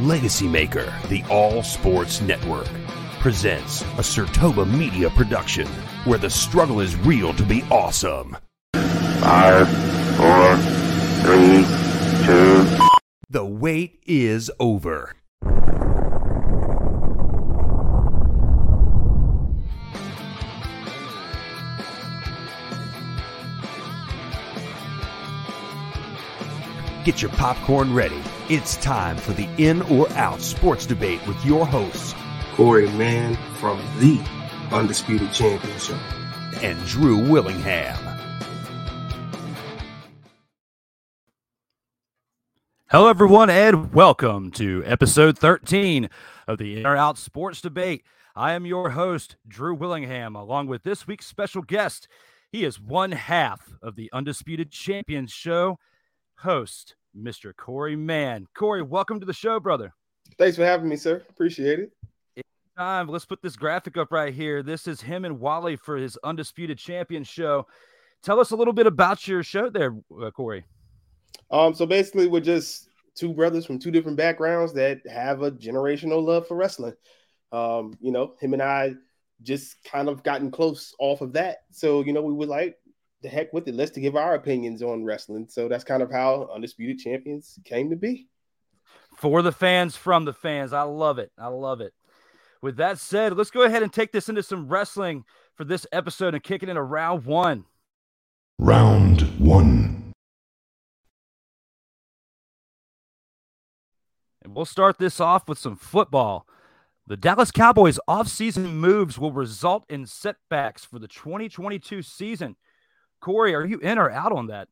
Legacy Maker, the All Sports Network, presents a SIRTOBA Media production where the struggle is real to be awesome. Five, four, three, two. The wait is over. Get your popcorn ready. It's time for the In or Out sports debate with your hosts, Korrey Mann from the Undisputed Championship and Drew Willingham. Hello, everyone, and welcome to episode 13 of the In or Out Sports Debate. I am your host, Drew Willingham, along with this week's special guest. He is one half of the Undisputed Champions Show host, Mr. Korrey Mann. Korrey, welcome to the show, brother. Thanks for having me, sir. Appreciate it. Time, let's put this graphic up right here. This is him and Wally for his Undisputed Champion Show. Tell us a little bit about your show there, uh, Korrey. Um, so basically, we're just two brothers from two different backgrounds that have a generational love for wrestling. Um, you know, him and I just kind of gotten close off of that. So, you know, we were like, the heck with it. Let's to give our opinions on wrestling. So that's kind of how Undisputed Champions came to be. for the fans from the fans. I love it. I love it. With that said, let's go ahead and take this into some wrestling for this episode and kick it into round one. Round one. And we'll start this off with some football. The Dallas Cowboys offseason moves will result in setbacks for the 2022 season. Korrey, are you in or out on that?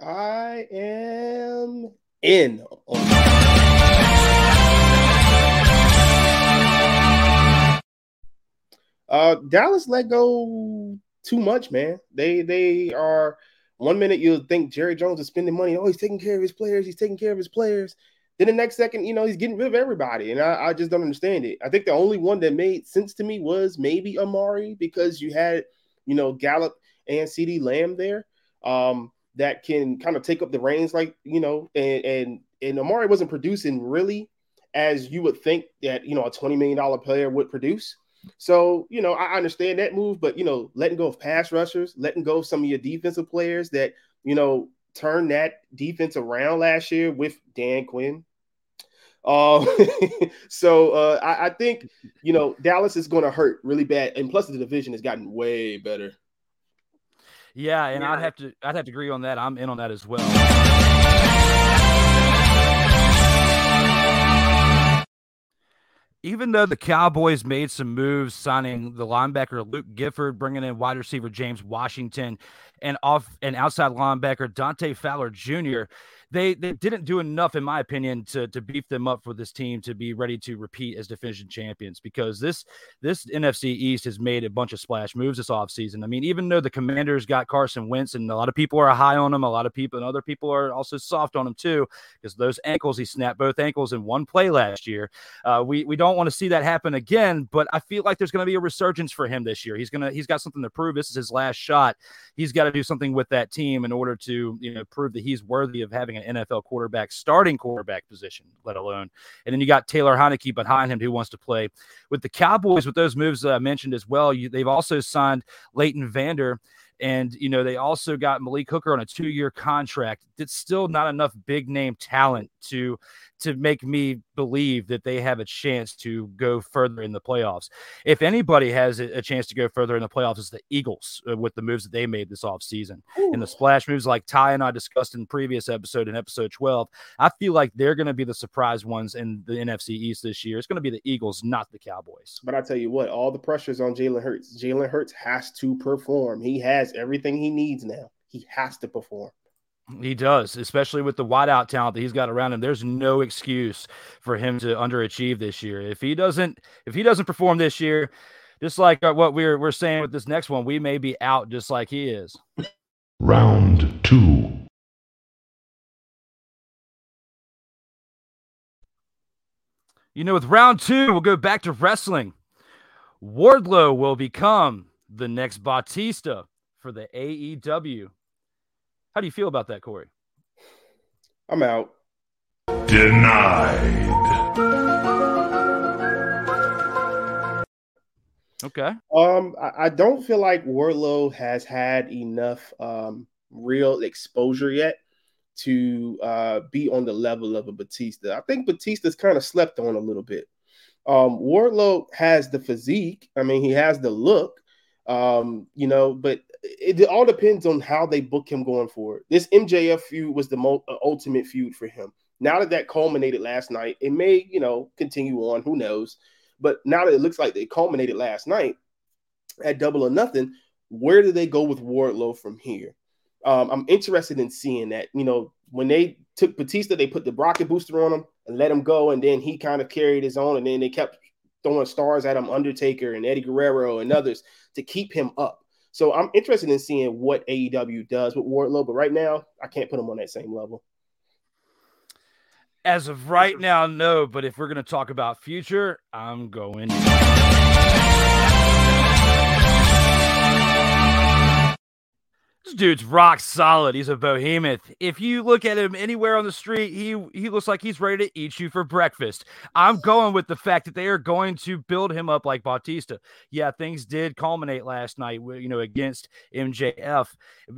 I am in. on- Uh, Dallas let go too much, man. They they are one minute you'll think Jerry Jones is spending money. Oh, he's taking care of his players. He's taking care of his players. Then the next second, you know, he's getting rid of everybody, and I, I just don't understand it. I think the only one that made sense to me was maybe Amari because you had, you know, Gallup and CeeDee Lamb there, um, that can kind of take up the reins, like you know, and and and Amari wasn't producing really as you would think that you know a twenty million dollar player would produce. So, you know, I understand that move, but you know, letting go of pass rushers, letting go of some of your defensive players that, you know, turned that defense around last year with Dan Quinn. Um, so uh, I, I think you know Dallas is going to hurt really bad, and plus the division has gotten way better. Yeah, and I'd have to I'd have to agree on that. I'm in on that as well. Even though the Cowboys made some moves, signing the linebacker Luke Gifford, bringing in wide receiver James Washington, and off and outside linebacker Dante Fowler Jr., they they didn't do enough, in my opinion, to to beef them up for this team to be ready to repeat as division champions. Because this this NFC East has made a bunch of splash moves this offseason. I mean, even though the Commanders got Carson Wentz, and a lot of people are high on him, a lot of people and other people are also soft on him too, because those ankles he snapped both ankles in one play last year. Uh, we we don't want to see that happen again, but I feel like there's going to be a resurgence for him this year. He's gonna he's got something to prove. This is his last shot. He's got to do something with that team in order to you know prove that he's worthy of having an NFL quarterback starting quarterback position, let alone. And then you got Taylor Heinicke behind him who wants to play with the Cowboys with those moves that I mentioned as well. You, they've also signed Leighton Vander. And you know they also got Malik Hooker on a two-year contract. It's still not enough big name talent to to make me believe that they have a chance to go further in the playoffs. If anybody has a chance to go further in the playoffs, it's the Eagles uh, with the moves that they made this offseason. And the splash moves like Ty and I discussed in previous episode in episode 12, I feel like they're going to be the surprise ones in the NFC East this year. It's going to be the Eagles, not the Cowboys. But I tell you what, all the pressure's on Jalen Hurts. Jalen Hurts has to perform. He has everything he needs now. He has to perform. He does, especially with the wideout talent that he's got around him. There's no excuse for him to underachieve this year. If he doesn't, if he doesn't perform this year, just like uh, what we're we're saying with this next one, we may be out just like he is. Round two. You know, with round two, we'll go back to wrestling. Wardlow will become the next Batista for the AEW. How do you feel about that, Korrey? I'm out. Denied. Okay. Um, I, I don't feel like Wardlow has had enough um real exposure yet to uh be on the level of a Batista. I think Batista's kind of slept on a little bit. Um, Wardlow has the physique. I mean, he has the look. Um, you know, but it, all depends on how they book him going forward. This MJF feud was the mo- uh, ultimate feud for him. Now that that culminated last night, it may, you know, continue on. Who knows? But now that it looks like they culminated last night at Double or Nothing, where do they go with Wardlow from here? Um, I'm interested in seeing that. You know, when they took Batista, they put the rocket booster on him and let him go, and then he kind of carried his own, and then they kept throwing stars at him, Undertaker and Eddie Guerrero and others to keep him up. So I'm interested in seeing what AEW does with Wardlow, but right now I can't put him on that same level. As of right now, no. But if we're going to talk about future, I'm going. This dude's rock solid. He's a behemoth. If you look at him anywhere on the street, he he looks like he's ready to eat you for breakfast. I'm going with the fact that they are going to build him up like Bautista. Yeah, things did culminate last night, you know, against MJF,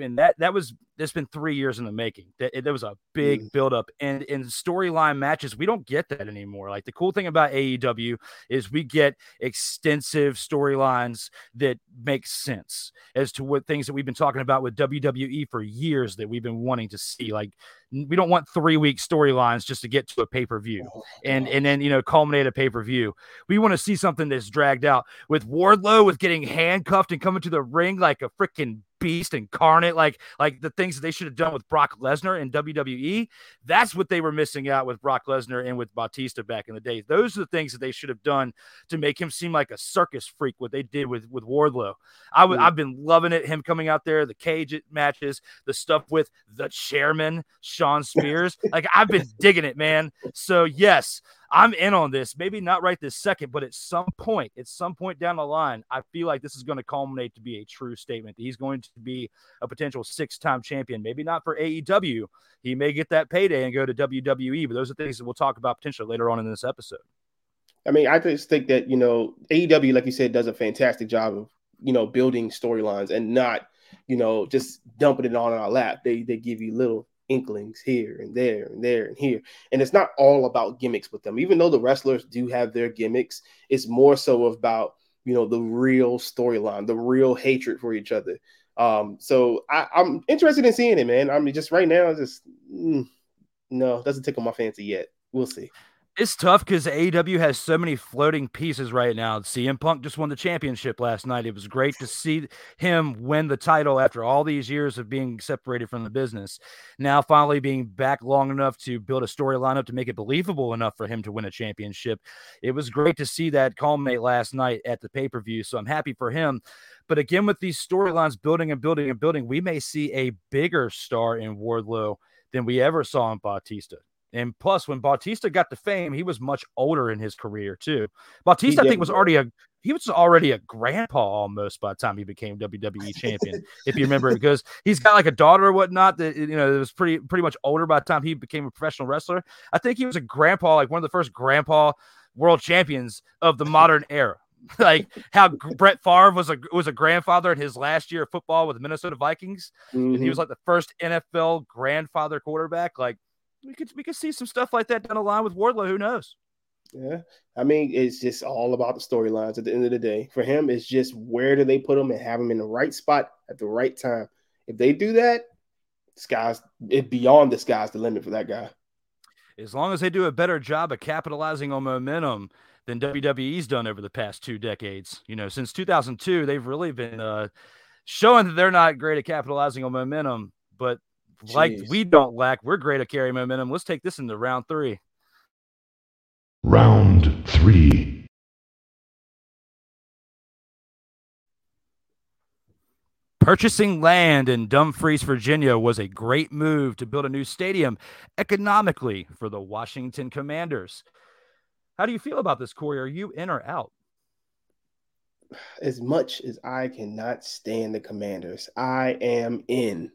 and that that was that's been three years in the making. That there was a big mm. buildup, and in storyline matches, we don't get that anymore. Like the cool thing about AEW is we get extensive storylines that make sense as to what things that we've been talking about with WWE for years that we've been wanting to see. Like we don't want three week storylines just to get to a pay per view oh, and and then you know culminate a pay per view. We want to see something that's dragged out. With Wardlow with getting handcuffed and coming to the ring like a freaking beast incarnate, like like the things that they should have done with Brock Lesnar in WWE. That's what they were missing out with Brock Lesnar and with Bautista back in the day. Those are the things that they should have done to make him seem like a circus freak. What they did with with Wardlow, I w- I've been loving it. Him coming out there, the cage matches, the stuff with the chairman Shawn Spears. like I've been digging it, man. So yes, I'm in on this. Maybe not right this second, but at some point, at some point down the line, I feel like this is going to culminate to be a true statement. that He's going to be a potential six-time champion. Maybe not for AEW. He may get that payday and go to WWE, but those are things that we'll talk about potentially later on in this episode. I mean, I just think that you know AEW, like you said, does a fantastic job of you know building storylines and not you know just dumping it on our lap. They they give you little inklings here and there and there and here. And it's not all about gimmicks with them. Even though the wrestlers do have their gimmicks, it's more so about, you know, the real storyline, the real hatred for each other. Um, so I, am interested in seeing it, man. I mean, just right now, just mm, no, doesn't tickle my fancy yet. We'll see. It's tough because AEW has so many floating pieces right now. CM Punk just won the championship last night. It was great to see him win the title after all these years of being separated from the business. Now, finally being back long enough to build a storyline up to make it believable enough for him to win a championship. It was great to see that culminate last night at the pay per view. So I'm happy for him. But again, with these storylines building and building and building, we may see a bigger star in Wardlow than we ever saw in Bautista. And plus, when Bautista got to fame, he was much older in his career too. Bautista, I think, was already a he was already a grandpa almost by the time he became WWE champion, if you remember, because he's got like a daughter or whatnot that you know it was pretty pretty much older by the time he became a professional wrestler. I think he was a grandpa, like one of the first grandpa world champions of the modern era. like how Brett Favre was a was a grandfather in his last year of football with the Minnesota Vikings, mm-hmm. and he was mm-hmm. like the first NFL grandfather quarterback. Like we could we could see some stuff like that down the line with Wardlow. Who knows? Yeah, I mean, it's just all about the storylines. At the end of the day, for him, it's just where do they put him and have him in the right spot at the right time. If they do that, sky's it beyond the sky's the limit for that guy. As long as they do a better job of capitalizing on momentum than WWE's done over the past two decades, you know, since 2002, they've really been uh, showing that they're not great at capitalizing on momentum. But Jeez. like we don't lack. We're great at carrying momentum. Let's take this into round three. Round three. Purchasing land in Dumfries, Virginia was a great move to build a new stadium economically for the Washington Commanders. How do you feel about this, Korrey? Are you in or out? As much as I cannot stand the Commanders, I am in.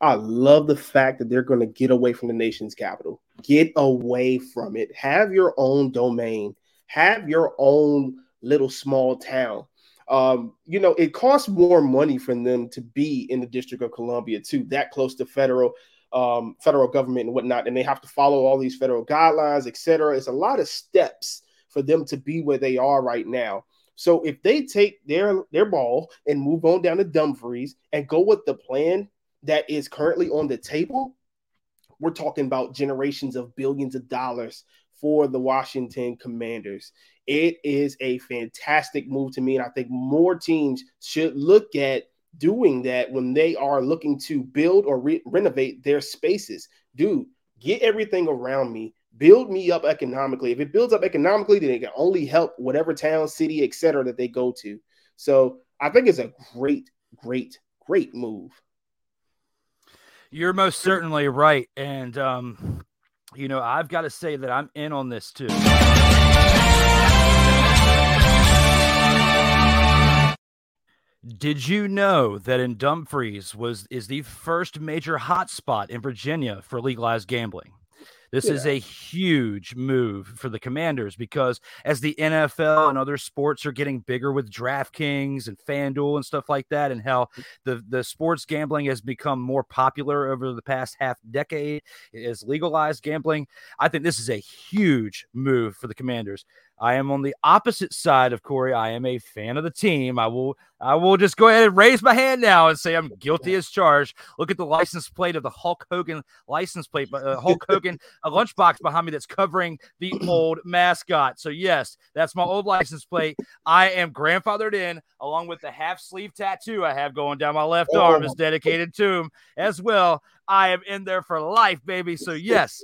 I love the fact that they're going to get away from the nation's capital. Get away from it. Have your own domain. Have your own little small town. Um, you know, it costs more money for them to be in the District of Columbia too, that close to federal um, federal government and whatnot, and they have to follow all these federal guidelines, etc. It's a lot of steps for them to be where they are right now. So if they take their their ball and move on down to Dumfries and go with the plan that is currently on the table, we're talking about generations of billions of dollars for the Washington Commanders. It is a fantastic move to me, and I think more teams should look at doing that when they are looking to build or re- renovate their spaces. Dude, get everything around me, build me up economically. If it builds up economically, then it can only help whatever town, city, etc. that they go to. So I think it's a great, great, great move. You're most certainly right. And, um, you know, I've got to say that I'm in on this too. Did you know that in Dumfries was is the first major hotspot in Virginia for legalized gambling? This yeah. is a huge move for the Commanders because as the NFL and other sports are getting bigger with DraftKings and FanDuel and stuff like that, and how mm. the, the sports gambling has become more popular over the past half decade is legalized gambling. I think this is a huge move for the Commanders. I am on the opposite side of Korrey. I am a fan of the team. I will I will just go ahead and raise my hand now and say I'm guilty as charged. Look at the license plate of the Hulk Hogan license plate, uh, Hulk Hogan a lunchbox behind me that's covering the old mascot. So yes, that's my old license plate. I am grandfathered in along with the half sleeve tattoo I have going down my left oh. arm is dedicated to him as well. I am in there for life, baby. So yes,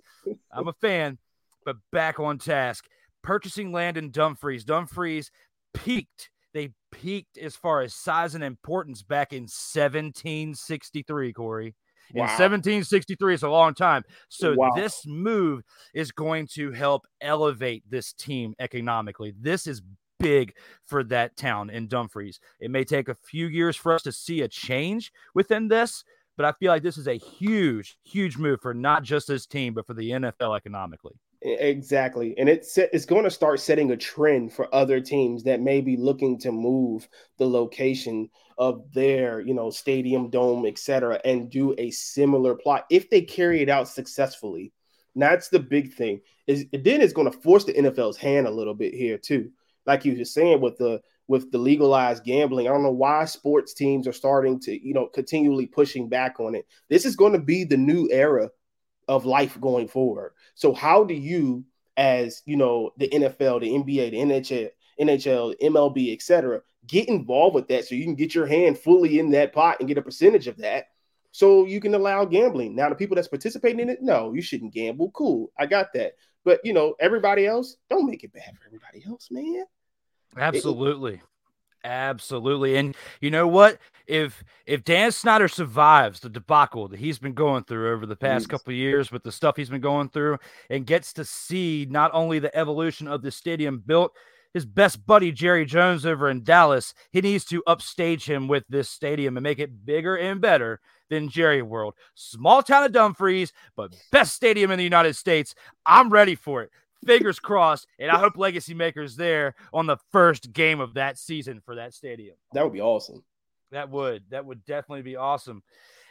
I'm a fan, but back on task purchasing land in Dumfries. Dumfries peaked. They peaked as far as size and importance back in 1763, Korrey. In 1763 is a long time. So wow. this move is going to help elevate this team economically. This is big for that town in Dumfries. It may take a few years for us to see a change within this, but I feel like this is a huge, huge move for not just this team, but for the NFL economically. Exactly. And it's it's going to start setting a trend for other teams that may be looking to move the location of their, you know, stadium, dome, etc., and do a similar plot if they carry it out successfully. that's the big thing. Is then it's going to force the NFL's hand a little bit here too. Like you were saying with the with the legalized gambling. I don't know why sports teams are starting to, you know, continually pushing back on it. This is going to be the new era of life going forward. So how do you, as you know, the NFL, the NBA, the NHL, NHL, MLB, etc., get involved with that so you can get your hand fully in that pot and get a percentage of that, so you can allow gambling. Now, the people that's participating in it, no, you shouldn't gamble. Cool, I got that. But you know, everybody else, don't make it bad for everybody else, man. Absolutely. It, Absolutely. And you know what? If if Dan Snyder survives the debacle that he's been going through over the past couple of years with the stuff he's been going through and gets to see not only the evolution of the stadium built, his best buddy Jerry Jones over in Dallas, he needs to upstage him with this stadium and make it bigger and better than Jerry World. Small town of Dumfries, but best stadium in the United States. I'm ready for it fingers crossed. And I hope Legacy Makers there on the first game of that season for that stadium. That would be awesome. That would. That would definitely be awesome.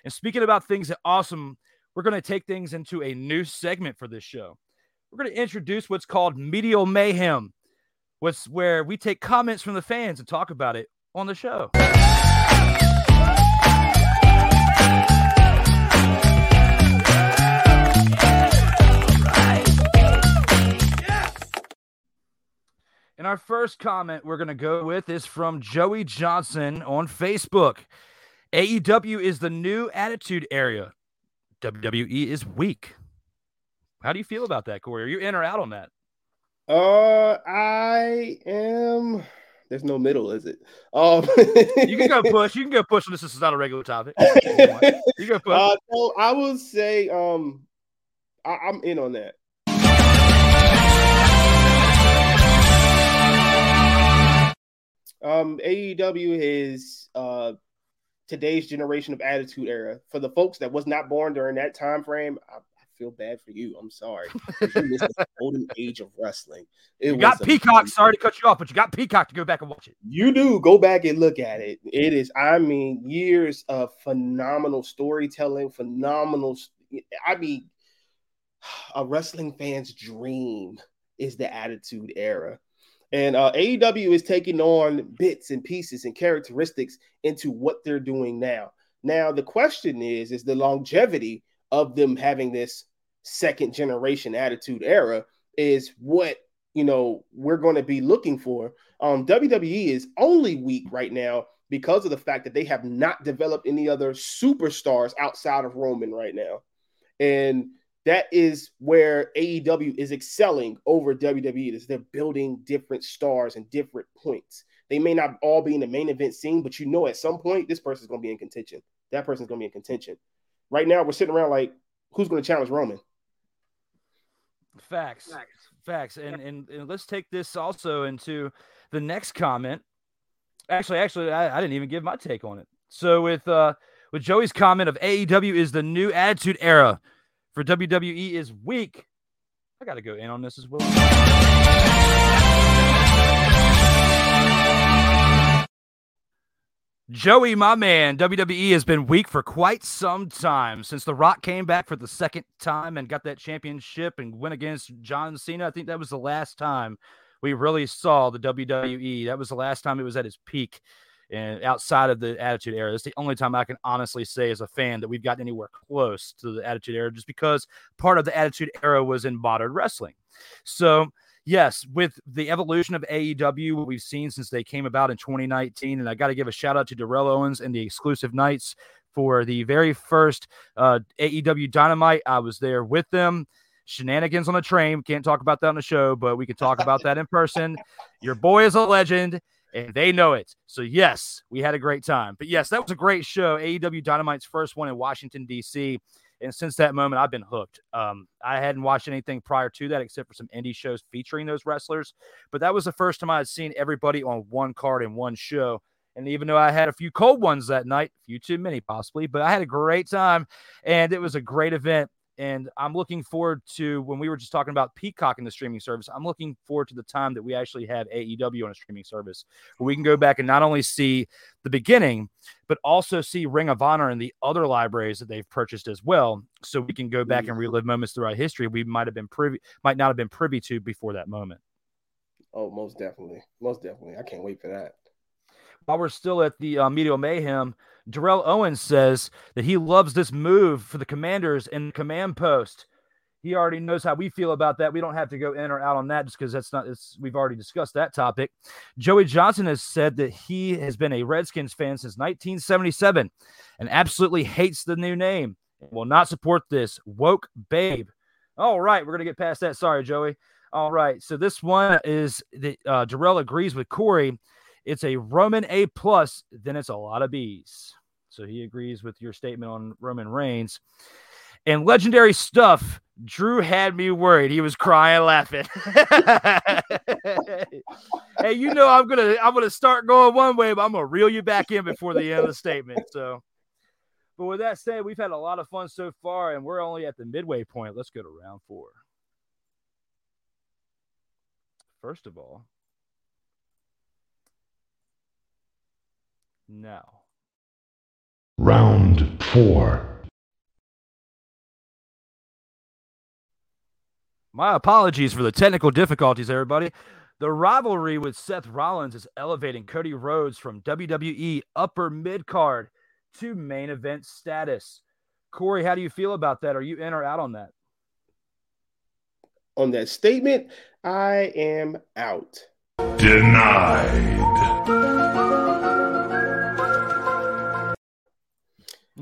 And speaking about things that awesome, we're going to take things into a new segment for this show. We're going to introduce what's called Media Mayhem, what's where we take comments from the fans and talk about it on the show. Our first comment we're going to go with is from Joey Johnson on Facebook. AEW is the new attitude era. WWE is weak. How do you feel about that, Korrey? Are you in or out on that? Uh, I am. There's no middle, is it? Um, you can go push. You can go push. This is not a regular topic. You go push. Uh, so I will say, um, I, I'm in on that. Um, AEW is uh, today's generation of attitude era. For the folks that was not born during that time frame, I, I feel bad for you. I'm sorry. You missed the golden age of wrestling. It You got Peacock. amazing. Sorry to cut you off, but you got Peacock to go back and watch it. You do go back and look at it. It is, I mean, years of phenomenal storytelling, phenomenal. I mean, a wrestling fan's dream is the Attitude Era. And uh, AEW is taking on bits and pieces and characteristics into what they're doing now. Now, the question is, is the longevity of them having this second generation Attitude Era is what you know we're going to be looking for. Um, WWE is only weak right now because of the fact that they have not developed any other superstars outside of Roman right now, and that is where AEW is excelling over WWE. Is they're building different stars and different points. They may not all be in the main event scene, but you know at some point this person's going to be in contention. That person's going to be in contention. Right now, we're sitting around like, who's going to challenge Roman? Facts. Facts. And, and and let's take this also into the next comment. Actually, actually, I, I didn't even give my take on it. So with uh with Joey's comment of AEW is the new attitude era for WWE is weak. I gotta go in on this as well. Joey, my man, WWE has been weak for quite some time since The Rock came back for the second time and got that championship and went against John Cena. I think that was the last time we really saw the WWE. That was the last time it was at its peak and outside of the Attitude Era. That's the only time I can honestly say as a fan that we've gotten anywhere close to the Attitude Era just because part of the Attitude Era was in modern wrestling. So, yes, with the evolution of AEW, what we've seen since they came about in 2019, and I got to give a shout out to Darrell Owens and the exclusive nights for the very first uh, AEW Dynamite. I was there with them. Shenanigans on the train. Can't talk about that on the show, but we can talk about that in person. Your boy is a legend and they know it. So, yes, we had a great time. But yes, that was a great show. AEW Dynamite's first one in Washington, D.C. And since that moment, I've been hooked. Um, I hadn't watched anything prior to that except for some indie shows featuring those wrestlers. But that was the first time I had seen everybody on one card in one show. And even though I had a few cold ones that night, a few too many possibly, but I had a great time and it was a great event. And I'm looking forward to when we were just talking about Peacock in the streaming service. I'm looking forward to the time that we actually have AEW on a streaming service where we can go back and not only see the beginning, but also see Ring of Honor and the other libraries that they've purchased as well. So we can go back and relive moments throughout history we might have been privy, might not have been privy to before that moment. Oh, most definitely. Most definitely. I can't wait for that. While we're still at the uh, Media Mayhem, Darrell Owens says that he loves this move for the commanders in command post. He already knows how we feel about that. We don't have to go in or out on that just because that's not, we've already discussed that topic. Joey Johnson has said that he has been a Redskins fan since 1977 and absolutely hates the new name and will not support this woke babe. All right, we're going to get past that. Sorry, Joey. All right. So this one is the uh, Darrell agrees with Korrey it's a Roman A plus, then it's a lot of B's. So he agrees with your statement on Roman Reigns. And legendary stuff. Drew had me worried. He was crying, laughing. hey, you know I'm gonna I'm gonna start going one way, but I'm gonna reel you back in before the end of the statement. So, but with that said, we've had a lot of fun so far, and we're only at the midway point. Let's go to round four. First of all, now. Round 4. My apologies for the technical difficulties, everybody. The rivalry with Seth Rollins is elevating Cody Rhodes from WWE upper mid card to main event status. Korrey, how do you feel about that? Are you in or out on that? On that statement, I am out. Denied.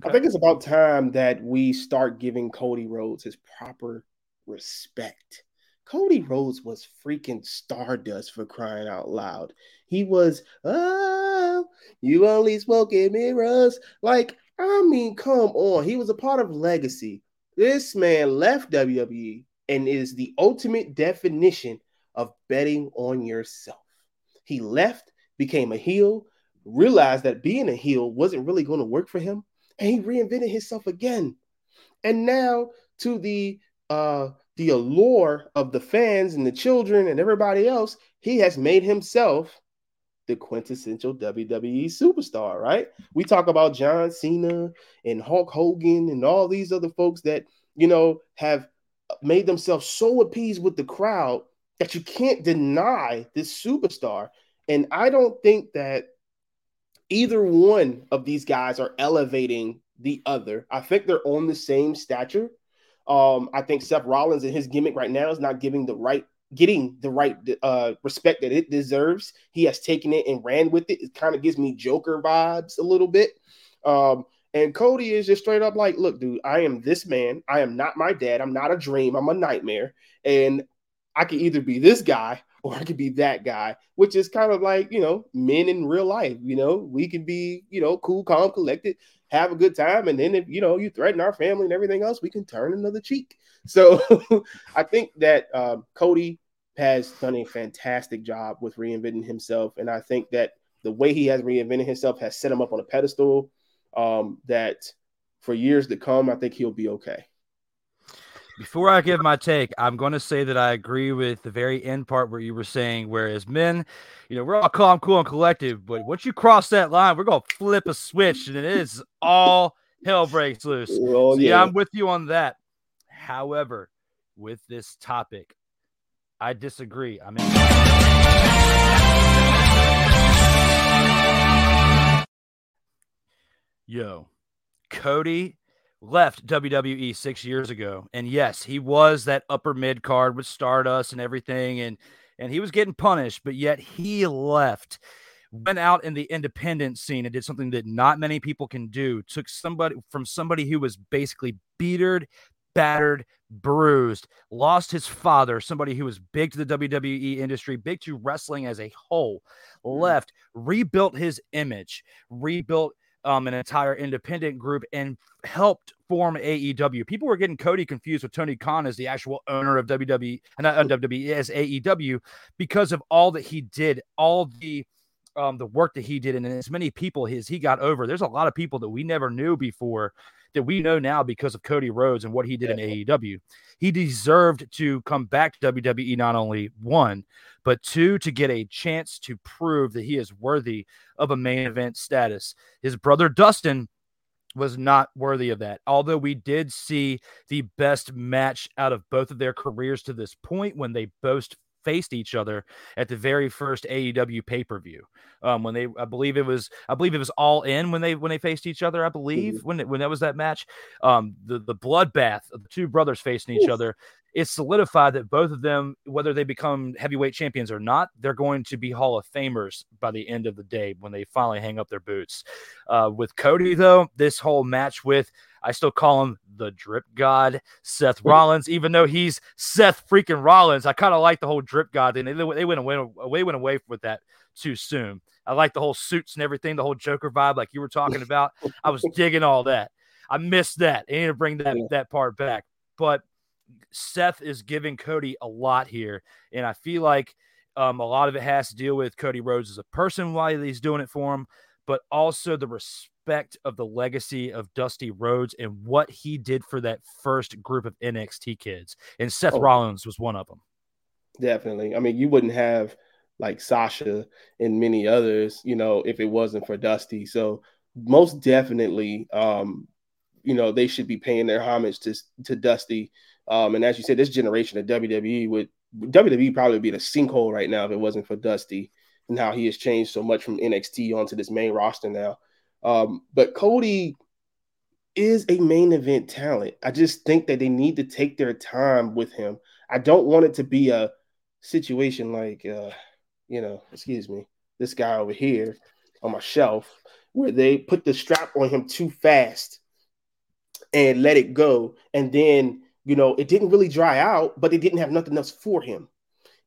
I think it's about time that we start giving Cody Rhodes his proper respect. Cody Rhodes was freaking stardust for crying out loud. He was, oh, you only smoke in mirrors. Like, I mean, come on. He was a part of legacy. This man left WWE and is the ultimate definition of betting on yourself. He left, became a heel, realized that being a heel wasn't really going to work for him, and he reinvented himself again. And now to the uh the allure of the fans and the children and everybody else, he has made himself the quintessential WWE superstar, right? We talk about John Cena and Hulk Hogan and all these other folks that, you know, have made themselves so appeased with the crowd that you can't deny this superstar. And I don't think that either one of these guys are elevating the other. I think they're on the same stature. Um, I think Seth Rollins and his gimmick right now is not giving the right getting the right uh, respect that it deserves. He has taken it and ran with it. It kind of gives me Joker vibes a little bit. Um, and Cody is just straight up like, look, dude, I am this man. I am not my dad. I'm not a dream. I'm a nightmare. And I can either be this guy or I could be that guy, which is kind of like, you know, men in real life. You know, we can be, you know, cool, calm, collected, have a good time. And then if, you know, you threaten our family and everything else, we can turn another cheek. So I think that um, Cody has done a fantastic job with reinventing himself. And I think that the way he has reinvented himself has set him up on a pedestal um, that for years to come, I think he'll be okay. Before I give my take, I'm going to say that I agree with the very end part where you were saying, whereas men, you know, we're all calm, cool, and collective, but once you cross that line, we're going to flip a switch and it is all hell breaks loose. Well, so, yeah. yeah, I'm with you on that. However, with this topic, I disagree. I mean, yo, Cody left WWE six years ago, and yes, he was that upper mid card with Stardust and everything, and and he was getting punished, but yet he left, went out in the independent scene and did something that not many people can do. Took somebody from somebody who was basically beatered, battered, bruised, lost his father, somebody who was big to the WWE industry, big to wrestling as a whole, mm-hmm. left, rebuilt his image, rebuilt um, an entire independent group and helped form AEW. People were getting Cody confused with Tony Khan as the actual owner of WWE and not WWE as AEW because of all that he did, all the um, the work that he did, and as many people his he got over. There's a lot of people that we never knew before that we know now because of Cody Rhodes and what he did yeah. in AEW. He deserved to come back to WWE not only one, but two, to get a chance to prove that he is worthy of a main event status. His brother Dustin was not worthy of that. Although we did see the best match out of both of their careers to this point when they both faced each other at the very first AEW pay per view. Um, when they, I believe it was, I believe it was all in when they when they faced each other. I believe mm-hmm. when it, when that was that match. Um, the the bloodbath of the two brothers facing each other it's solidified that both of them, whether they become heavyweight champions or not, they're going to be Hall of Famers by the end of the day when they finally hang up their boots. Uh, with Cody, though, this whole match with, I still call him the drip god, Seth Rollins, even though he's Seth freaking Rollins. I kind of like the whole drip god thing. They, they went away, away, went away with that too soon. I like the whole suits and everything, the whole Joker vibe, like you were talking about. I was digging all that. I missed that. I need to bring that that part back. But Seth is giving Cody a lot here, and I feel like um, a lot of it has to deal with Cody Rhodes as a person while he's doing it for him, but also the respect of the legacy of Dusty Rhodes and what he did for that first group of NXT kids. And Seth oh, Rollins was one of them. Definitely. I mean, you wouldn't have like Sasha and many others, you know, if it wasn't for Dusty. So most definitely, um, you know, they should be paying their homage to to Dusty um, and as you said, this generation of WWE would WWE probably be in a sinkhole right now if it wasn't for Dusty and how he has changed so much from NXT onto this main roster now. Um, but Cody is a main event talent. I just think that they need to take their time with him. I don't want it to be a situation like, uh, you know, excuse me, this guy over here on my shelf where they put the strap on him too fast and let it go. And then you know, it didn't really dry out, but they didn't have nothing else for him.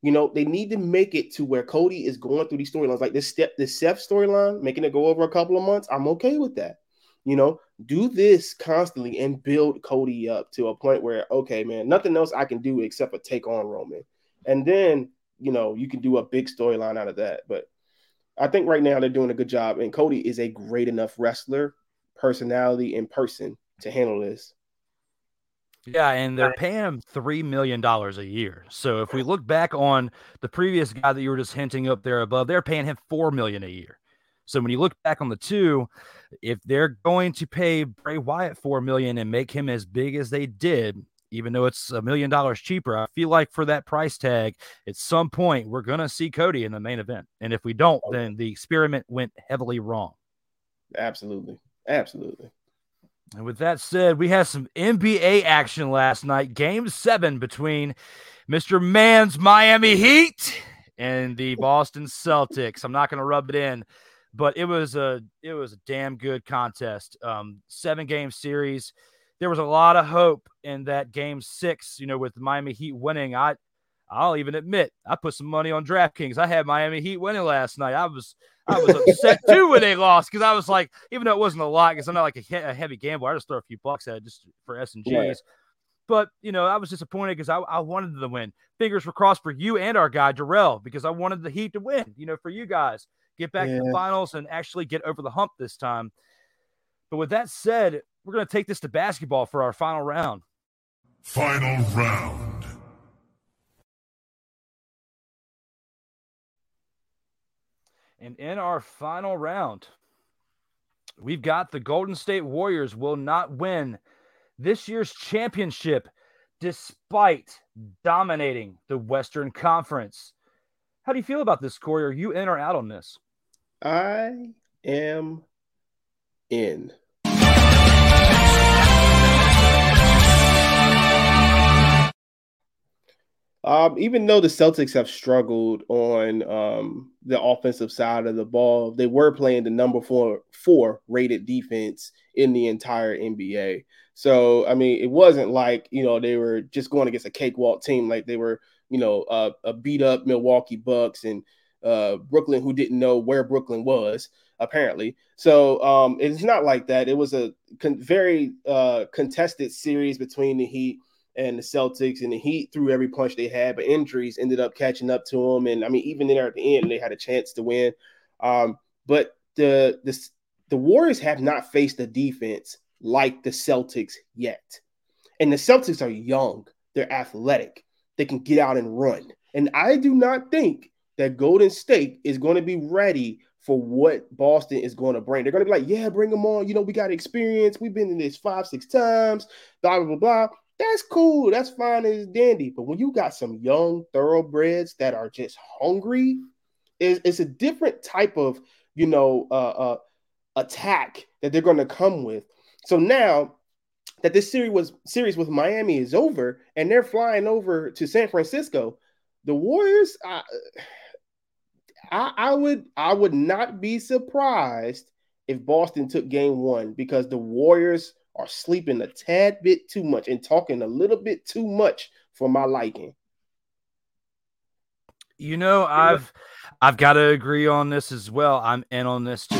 You know, they need to make it to where Cody is going through these storylines, like this step, this Seth storyline, making it go over a couple of months. I'm okay with that. You know, do this constantly and build Cody up to a point where, okay, man, nothing else I can do except for take on Roman. And then, you know, you can do a big storyline out of that. But I think right now they're doing a good job, and Cody is a great enough wrestler, personality, and person to handle this. Yeah, and they're paying him three million dollars a year. So if we look back on the previous guy that you were just hinting up there above, they're paying him four million a year. So when you look back on the two, if they're going to pay Bray Wyatt four million and make him as big as they did, even though it's a million dollars cheaper, I feel like for that price tag, at some point we're gonna see Cody in the main event. And if we don't, oh, then the experiment went heavily wrong. Absolutely, absolutely. And with that said, we had some NBA action last night. Game seven between Mr. Man's Miami Heat and the Boston Celtics. I'm not going to rub it in, but it was a it was a damn good contest. Um, seven game series. There was a lot of hope in that game six. You know, with Miami Heat winning, I I'll even admit I put some money on DraftKings. I had Miami Heat winning last night. I was I was upset too when they lost because I was like, even though it wasn't a lot, because I'm not like a, a, heavy gambler, I just throw a few bucks at it just for S and G's. Right. But you know, I was disappointed because I, I wanted them to win. Fingers were crossed for you and our guy Darrell because I wanted the Heat to win. You know, for you guys, get back yeah. to the finals and actually get over the hump this time. But with that said, we're going to take this to basketball for our final round. Final round. And in our final round, we've got the Golden State Warriors will not win this year's championship despite dominating the Western Conference. How do you feel about this, Korrey? Are you in or out on this? I am in. Um, even though the Celtics have struggled on um, the offensive side of the ball, they were playing the number four four rated defense in the entire NBA. So I mean, it wasn't like you know they were just going against a cakewalk team, like they were you know uh, a beat up Milwaukee Bucks and uh, Brooklyn, who didn't know where Brooklyn was apparently. So um, it's not like that. It was a con- very uh, contested series between the Heat and the Celtics, and the Heat threw every punch they had, but injuries ended up catching up to them. And I mean, even there at the end, they had a chance to win. Um, but the the the Warriors have not faced a defense like the Celtics yet, and the Celtics are young. They're athletic. They can get out and run. And I do not think that Golden State is going to be ready for what Boston is going to bring. They're going to be like, yeah, bring them on. You know, we got experience. We've been in this five, six times, blah, blah, blah, blah. That's cool. That's fine as dandy. But when you got some young thoroughbreds that are just hungry, it's, it's a different type of, you know, uh, uh, attack that they're going to come with. So now that this series was series with Miami is over and they're flying over to San Francisco, the Warriors, I, I, I would I would not be surprised if Boston took game one because the Warriors are sleeping a tad bit too much and talking a little bit too much for my liking. You know, I've I've got to agree on this as well. I'm in on this too.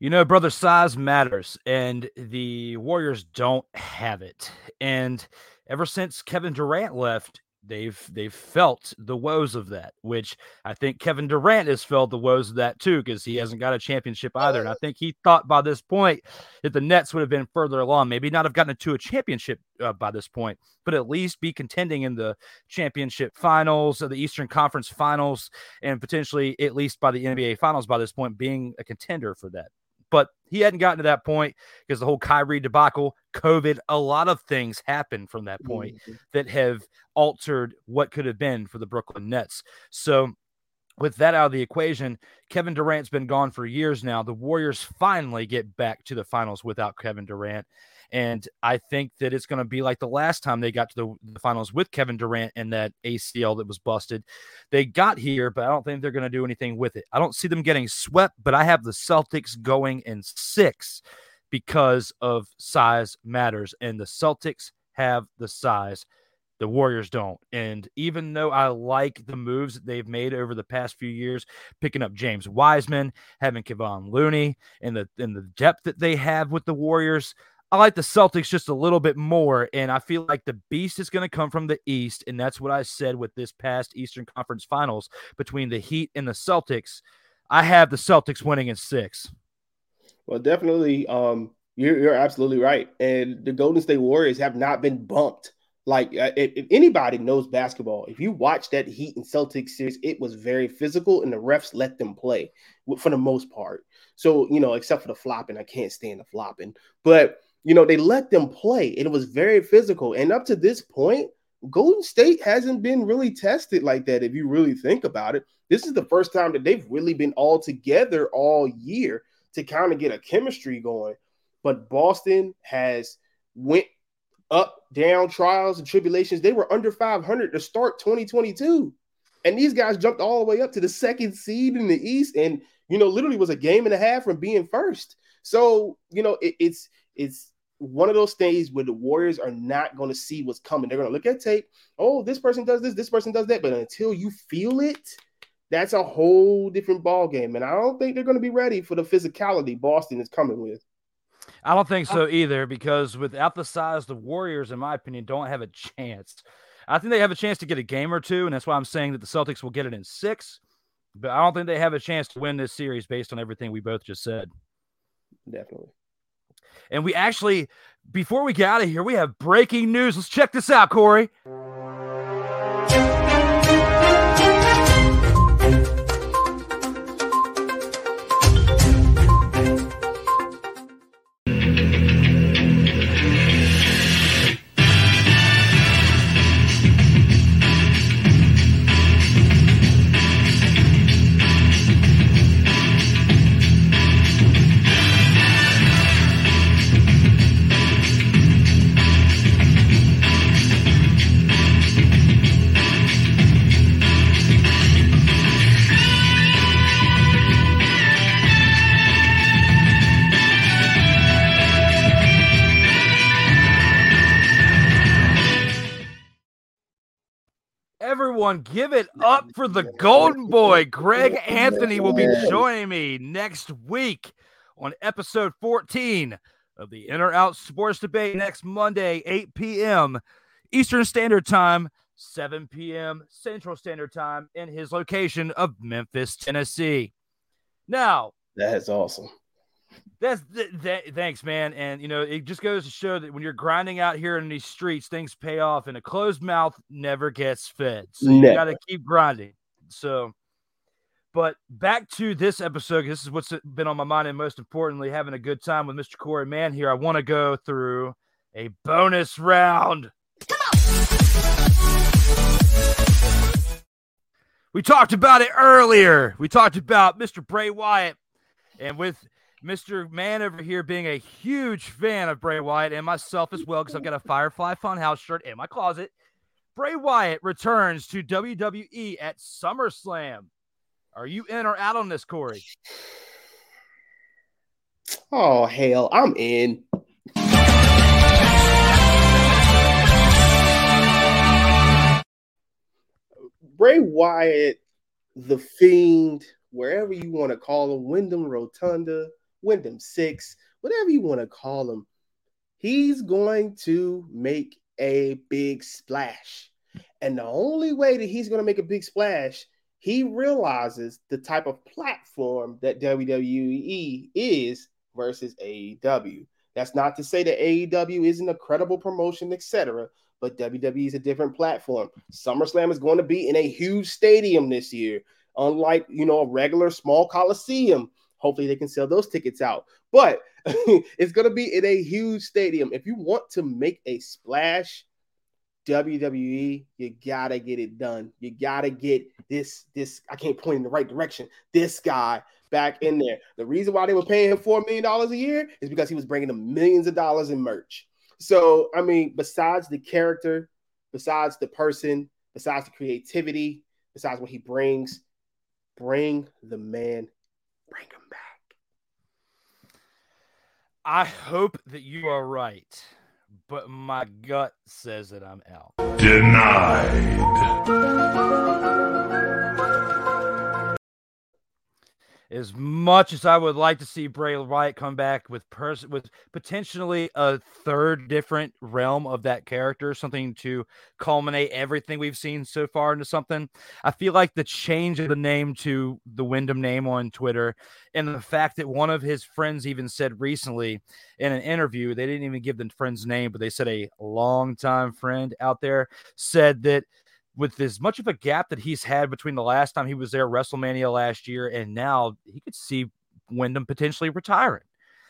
You know, brother, size matters, and the Warriors don't have it. And ever since Kevin Durant left, they've they've felt the woes of that, which I think Kevin Durant has felt the woes of that too, because he hasn't got a championship either. And I think he thought by this point that the Nets would have been further along, maybe not have gotten to a championship uh, by this point, but at least be contending in the championship finals, of the Eastern Conference finals, and potentially at least by the NBA finals by this point, being a contender for that. But he hadn't gotten to that point because the whole Kyrie debacle, COVID, a lot of things happened from that point mm-hmm. that have altered what could have been for the Brooklyn Nets. So, with that out of the equation, Kevin Durant's been gone for years now. The Warriors finally get back to the finals without Kevin Durant. And I think that it's going to be like the last time they got to the, the, finals with Kevin Durant and that ACL that was busted. They got here, but I don't think they're going to do anything with it. I don't see them getting swept, but I have the Celtics going in six because of size matters. And the Celtics have the size. The Warriors don't. And even though I like the moves that they've made over the past few years, picking up James Wiseman, having Kevon Looney, and the and the depth that they have with the Warriors, I like the Celtics just a little bit more, and I feel like the beast is going to come from the East, and that's what I said with this past Eastern Conference Finals between the Heat and the Celtics. I have the Celtics winning in six. Well, definitely, um, you're you're absolutely right, and the Golden State Warriors have not been bumped. Like uh, if, if anybody knows basketball, if you watch that Heat and Celtics series, it was very physical, and the refs let them play for the most part. So you know, except for the flopping, I can't stand the flopping, but you know, they let them play. It was very physical. And up to this point, Golden State hasn't been really tested like that. If you really think about it, this is the first time that they've really been all together all year to kind of get a chemistry going. But Boston has went up, down, trials and tribulations. They were under 500 to start 2022. And these guys jumped all the way up to the second seed in the East and, you know, literally was a game and a half from being first. So, you know, it, it's, it's, one of those things where the Warriors are not going to see what's coming. They're going to look at tape. Oh, this person does this, this person does that. But until you feel it, that's a whole different ball game. And I don't think they're going to be ready for the physicality Boston is coming with. I don't think so either, because without the size, the Warriors, in my opinion, don't have a chance. I think they have a chance to get a game or two, and that's why I'm saying that the Celtics will get it in six. But I don't think they have a chance to win this series based on everything we both just said. Definitely. And we actually, before we get out of here, we have breaking news. Let's check this out, Korrey. Everyone give it up for the golden boy. Greg Anthony will be joining me next week on episode 14 of the In or Out Sports Debate next Monday, 8 p.m. Eastern Standard Time, 7 p.m. Central Standard Time in his location of Memphis, Tennessee. Now, that's awesome. That's th- th- thanks, man. And you know, it just goes to show that when you're grinding out here in these streets, things pay off, and a closed mouth never gets fed. So you got to keep grinding. So, but back to this episode. This is what's been on my mind, and most importantly, having a good time with Mr. Korrey Mann here. I want to go through a bonus round. Come on. We talked about it earlier. We talked about Mr. Bray Wyatt, and with Mr. Mann over here being a huge fan of Bray Wyatt and myself as well, because I've got a Firefly Funhouse shirt in my closet. Bray Wyatt returns to WWE at SummerSlam. Are you in or out on this, Korrey? Oh, hell, I'm in. Bray Wyatt, the Fiend, wherever you want to call him, Windham Rotunda, Windham Six, whatever you want to call him, he's going to make a big splash. And the only way that he's going to make a big splash, he realizes the type of platform that WWE is versus AEW. That's not to say that AEW isn't a credible promotion, etc. But WWE is a different platform. SummerSlam is going to be in a huge stadium this year, unlike you know a regular small coliseum Hopefully, they can sell those tickets out. But it's going to be in a huge stadium. If you want to make a splash, WWE, you gotta get it done. You gotta get this. This I can't point in the right direction. This guy back in there. The reason why they were paying him four million dollars a year is because he was bringing them millions of dollars in merch. So I mean, besides the character, besides the person, besides the creativity, besides what he brings, bring the man Bring him back. I hope that you are right, but my gut says that I'm out. Denied. As much as I would like to see Bray Wyatt come back with pers- with potentially a third different realm of that character, something to culminate everything we've seen so far into something, I feel like the change of the name to the Windham name on Twitter and the fact that one of his friends even said recently in an interview, they didn't even give the friend's name, but they said a longtime friend out there said that with as much of a gap that he's had between the last time he was there, WrestleMania last year, and now he could see Windham potentially retiring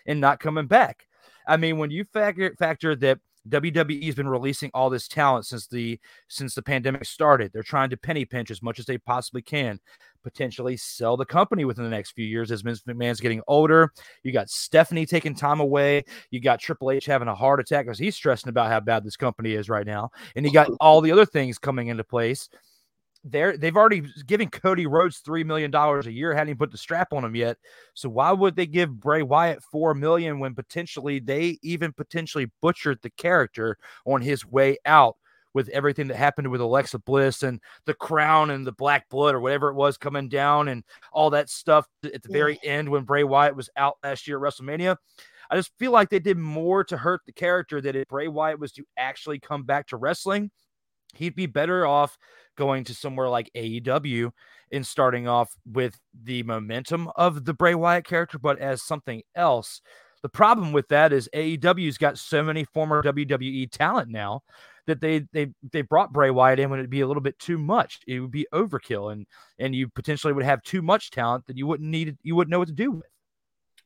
and not coming back. I mean, when you factor factor that WWE has been releasing all this talent since the since the pandemic started. They're trying to penny pinch as much as they possibly can, potentially sell the company within the next few years as Vince McMahon's getting older. You got Stephanie taking time away. You got Triple H having a heart attack because he's stressing about how bad this company is right now, and you got all the other things coming into place they're they've already given Cody Rhodes three million dollars a year, hadn't even put the strap on him yet. So why would they give Bray Wyatt four million when potentially they even potentially butchered the character on his way out with everything that happened with Alexa Bliss and the crown and the black blood or whatever it was coming down and all that stuff at the very end when Bray Wyatt was out last year at WrestleMania. I just feel like they did more to hurt the character that if Bray Wyatt was to actually come back to wrestling, he'd be better off going to somewhere like AEW and starting off with the momentum of the Bray Wyatt character, but as something else. The problem with that is AEW's got so many former WWE talent now that they they they brought Bray Wyatt in when it'd be a little bit too much. It would be overkill, and and you potentially would have too much talent that you wouldn't need you wouldn't know what to do with.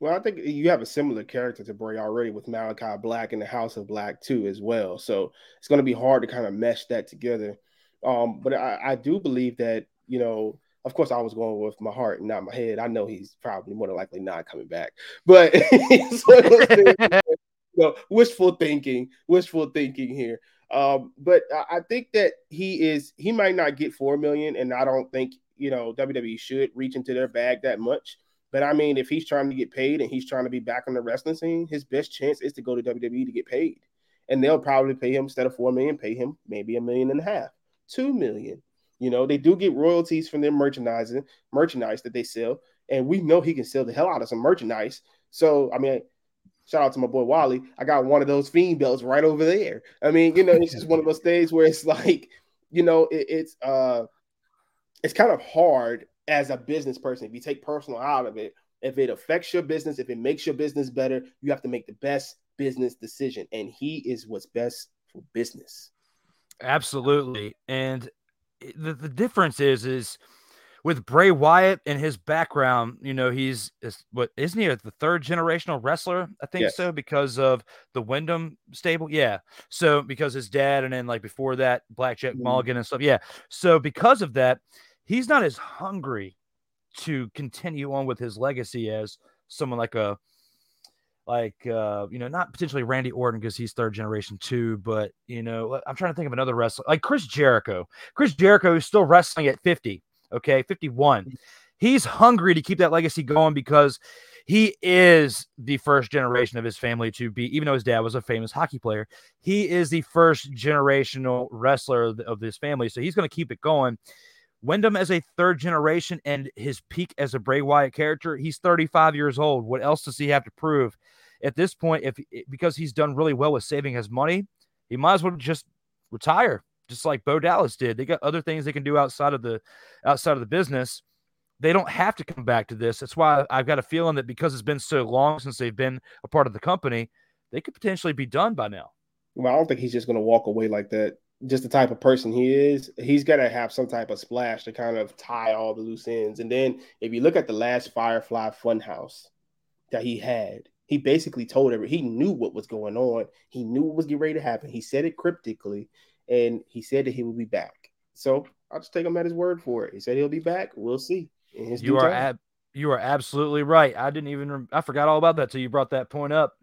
Well, I think you have a similar character to Bray already with Malachi Black and the House of Black too, as well. So it's going to be hard to kind of mesh that together. Um, but I, I do believe that, you know, of course, I was going with my heart and not my head. I know he's probably more than likely not coming back, but you know, wishful thinking, wishful thinking here. Um, but I, I think that he is he might not get four million, and I don't think you know WWE should reach into their bag that much. But I mean, if he's trying to get paid and he's trying to be back on the wrestling scene, his best chance is to go to WWE to get paid, and they'll probably pay him instead of four million, pay him maybe a million and a half two million. You know, they do get royalties from their merchandising, merchandise that they sell, and we know he can sell the hell out of some merchandise. So, I mean, shout out to my boy Wally. I got one of those fiend belts right over there. I mean, you know, it's just one of those things where it's like, you know, it, it's uh, it's kind of hard as a business person if you take personal out of it. If it affects your business, if it makes your business better, you have to make the best business decision, and he is what's best for business. Absolutely. And the, the difference is is with Bray Wyatt and his background, you know, he's is, what isn't he a, the third generational wrestler? I think yes. so because of the Windham stable. Yeah. So because his dad and then like before that, Blackjack mm. Mulligan and stuff. Yeah. So because of that, he's not as hungry to continue on with his legacy as someone like a like uh, you know, not potentially Randy Orton because he's third generation too, but you know, I'm trying to think of another wrestler like Chris Jericho. Chris Jericho is still wrestling at 50, okay, 51. Mm. He's hungry to keep that legacy going because he is the first generation of his family to be, even though his dad was a famous hockey player, he is the first generational wrestler of, of this family. So he's going to keep it going. Windham as a third generation and his peak as a Bray Wyatt character, he's 35 years old. What else does he have to prove? At this point, if because he's done really well with saving his money, he might as well just retire, just like Bo Dallas did. They got other things they can do outside of the outside of the business. They don't have to come back to this. That's why I've got a feeling that because it's been so long since they've been a part of the company, they could potentially be done by now. Well, I don't think he's just going to walk away like that just the type of person he is, he's got to have some type of splash to kind of tie all the loose ends. And then if you look at the last Firefly Funhouse that he had, he basically told every he knew what was going on. He knew what was getting ready to happen. He said it cryptically, and he said that he would be back. So I'll just take him at his word for it. He said he'll be back. We'll see. you are ab- you are absolutely right. I didn't even I forgot all about that till you brought that point up.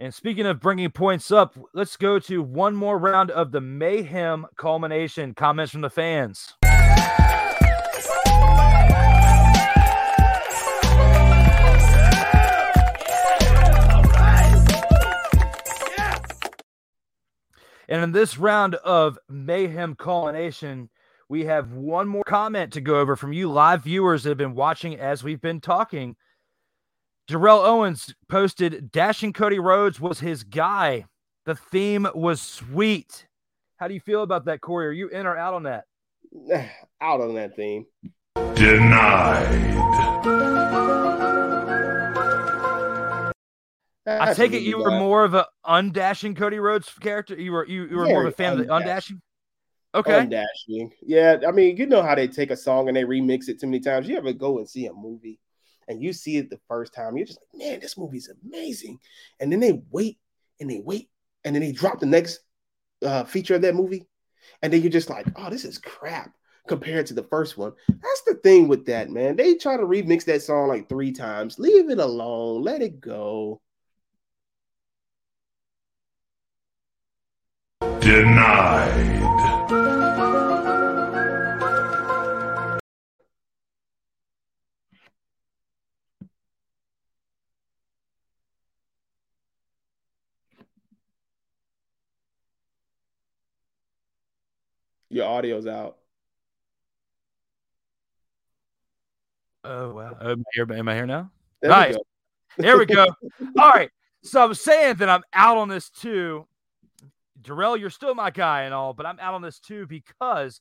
And speaking of bringing points up, let's go to one more round of the mayhem culmination. Comments from the fans. And in this round of mayhem culmination, we have one more comment to go over from you live viewers that have been watching as we've been talking. Darrell Owens posted Dashing Cody Rhodes was his guy. The theme was sweet. How do you feel about that, Korrey? Are you in or out on that? Out on that theme. Denied. I take it you were not. more of a undashing Cody Rhodes character. You were you, you were more of a Very fan of the undashing. undashing. Okay. Undashing. Yeah, I mean, you know how they take a song and they remix it too many times. You ever go and see a movie and you see it the first time, you're just like, man, this movie's amazing. And then they wait and they wait and then they drop the next uh, feature of that movie. And then you're just like, oh, this is crap compared to the first one. That's the thing with that, man. They try to remix that song like three times. Leave it alone. Let it go. Denied. Your audio's out. Oh wow. Oh, am I here, am I here now? There Nice. we. There we go. All right. So I'm saying that I'm out on this too. Darrell, you're still my guy and all, but I'm out on this too because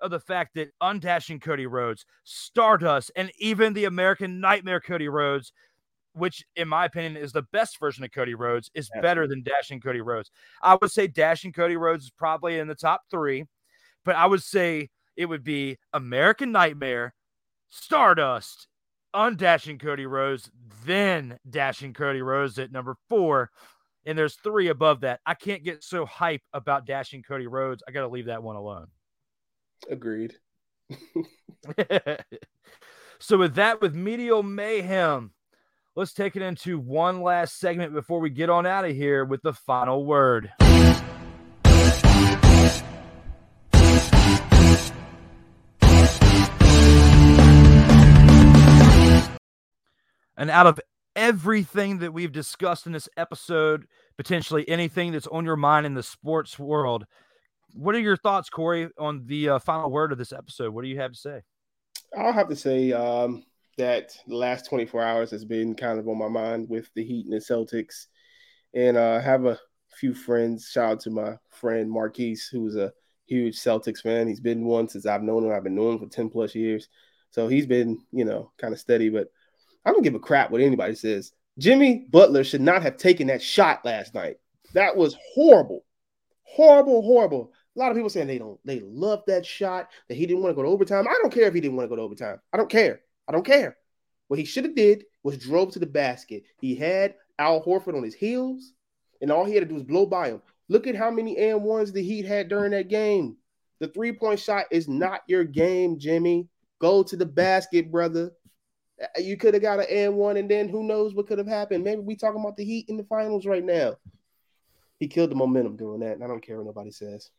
of the fact that Undashing Cody Rhodes, Stardust, and even the American Nightmare Cody Rhodes, which in my opinion is the best version of Cody Rhodes, is better than Dashing Cody Rhodes. I would say Dashing Cody Rhodes is probably in the top three, but I would say it would be American Nightmare, Stardust, Undashing Cody Rhodes, then Dashing Cody Rhodes at number four. And there's three above that. I can't get so hype about Dashing Cody Rhodes. I got to leave that one alone. Agreed. so, with that, with Media Mayhem, let's take it into one last segment before we get on out of here with the final word. And out of everything that we've discussed in this episode, potentially anything that's on your mind in the sports world, what are your thoughts, Korrey, on the uh, final word of this episode? What do you have to say? I'll have to say um, that the last 24 hours has been kind of on my mind with the Heat and the Celtics. And uh, I have a few friends. Shout out to my friend Marquise, who's a huge Celtics fan. He's been one since I've known him. I've been knowing him for 10 plus years. So he's been, you know, kind of steady. But I don't give a crap what anybody says. Jimmy Butler should not have taken that shot last night. That was horrible. Horrible, horrible. A lot of people saying they don't, they love that shot, that he didn't want to go to overtime. I don't care if he didn't want to go to overtime. I don't care. I don't care. What he should have did was drove to the basket. He had Al Horford on his heels, and all he had to do was blow by him. Look at how many and ones the Heat had during that game. The three point shot is not your game, Jimmy. Go to the basket, brother. Uh, You could have got an and one, and then who knows what could have happened. Maybe we talking about the Heat in the finals right now. He killed the momentum doing that, and I don't care what nobody says.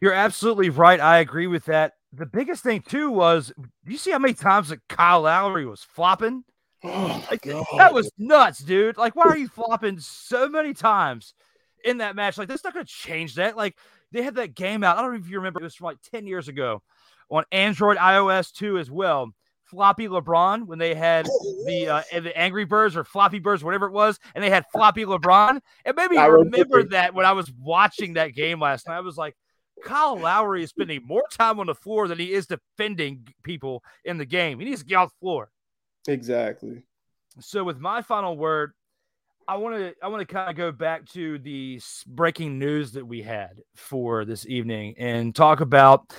You're absolutely right. I agree with that. The biggest thing too was, do you see how many times that Kyle Lowry was flopping? Oh Like, god, that was nuts, dude. Like, why are you flopping so many times in that match? Like, that's not going to change that. Like, they had that game out. I don't know if you remember. It was from like 10 years ago on Android iOS 2 as well. Floppy LeBron when they had the uh, the Angry Birds or Floppy Birds, whatever it was, and they had Floppy LeBron. And maybe I remember. remember that when I was watching that game last night. I was like, Kyle Lowry is spending more time on the floor than he is defending people in the game. He needs to get off the floor. exactly. So with my final word, I want to I want to kind of go back to the breaking news that we had for this evening and talk about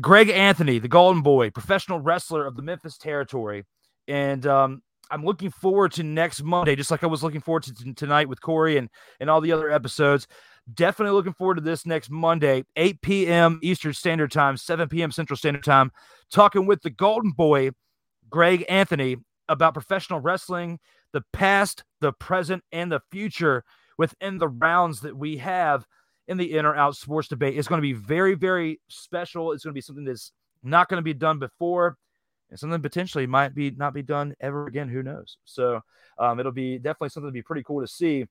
Greg Anthony, the Golden Boy, professional wrestler of the Memphis territory, and um, I'm looking forward to next Monday, just like I was looking forward to t- tonight with Korrey and and all the other episodes. Definitely looking forward to this next Monday, 8 p.m. Eastern Standard Time, 7 p.m. Central Standard Time, talking with the Golden Boy, Greg Anthony, about professional wrestling, the past, the present, and the future within the rounds that we have in the in or out sports debate. It's going to be very, very special. It's going to be something that's not going to be done before, and something potentially might be not be done ever again. Who knows? So um, it'll be definitely something to be pretty cool to see.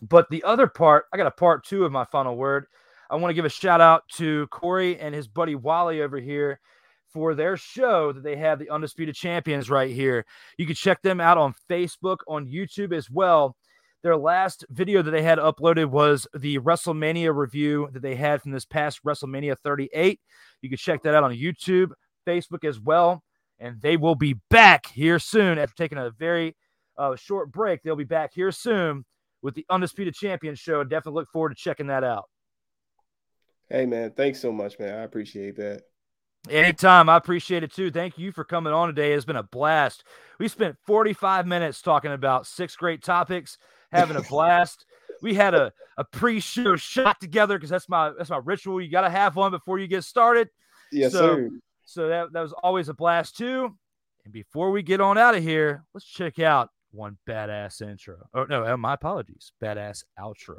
But the other part, I got a part two of my final word. I want to give a shout out to Korrey and his buddy Wally over here for their show that they have, the Undisputed Champions, right here. You can check them out on Facebook, on YouTube as well. Their last video that they had uploaded was the WrestleMania review that they had from this past WrestleMania 38. You can check that out on YouTube, Facebook as well. And they will be back here soon after taking a very uh, short break. They'll be back here soon with the Undisputed Champion show. Definitely look forward to checking that out. Hey, man. Thanks so much, man. I appreciate that. Anytime. I appreciate it too. Thank you for coming on today. It's been a blast. We spent 45 minutes talking about six great topics, having a blast. we had a, a pre-show shot together because that's my that's my ritual. You gotta have one before you get started. Yes, so, sir. So that, that was always a blast too. And before we get on out of here, let's check out one badass intro. Oh no, oh, my apologies. Badass outro.